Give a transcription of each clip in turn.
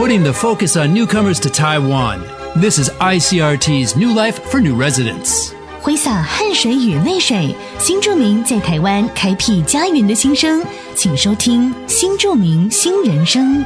putting the focus on newcomers to Taiwan. This is ICRT's New Life for New Residents. 挥洒汗水与泪水，新住民在台湾开辟家园的心声，请收听《新住民新人生》。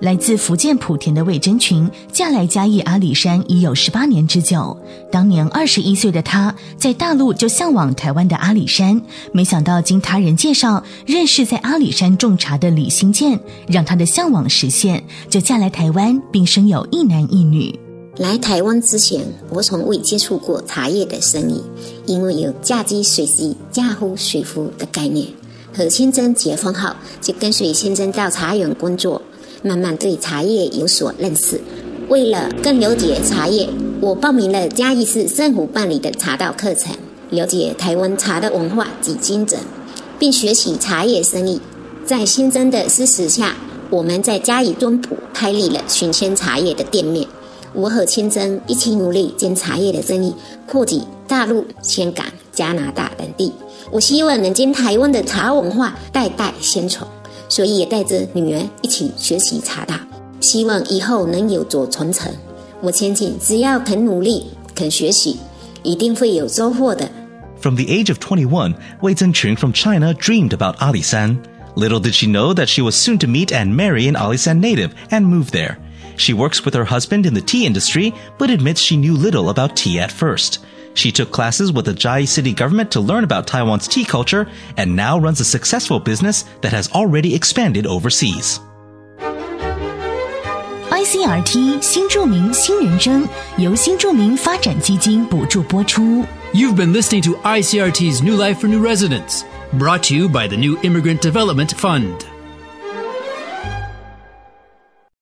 来自福建莆田的魏真群嫁来嘉义阿里山已有十八年之久。当年二十一岁的她，在大陆就向往台湾的阿里山，没想到经他人介绍认识在阿里山种茶的李新建，让她的向往实现，就嫁来台湾，并生有一男一女。来台湾之前，我从未接触过茶叶的生意，因为有嫁鸡随鸡、嫁夫随夫的概念。和先生结婚后，就跟随先生到茶园工作。慢慢对茶叶有所认识，为了更了解茶叶，我报名了嘉义市政府办理的茶道课程，了解台湾茶的文化及精神，并学习茶叶生意。在新增的支持下，我们在嘉义中埔开立了寻仙茶叶的店面。我和清真一起努力，将茶叶的生意扩及大陆、香港、加拿大等地。我希望能将台湾的茶文化代代相传。所以也带着女儿一起学习茶道，希望以后能有所传承。我相信，只要肯努力、肯学习，一定会有收获的。From the age of 21, Wei Zhenqing from China dreamed about Alishan. Little did she know that she was soon to meet and marry an Alishan native and move there. She works with her husband in the tea industry, but admits she knew little about tea at first. She took classes with the Chiayi city government to learn about Taiwan's tea culture and now runs a successful business that has already expanded overseas. ICRT 新住民新人生由新住民发展基金补助播出。You've been listening to ICRT's New Life for New Residents, brought to you by the New Immigrant Development Fund.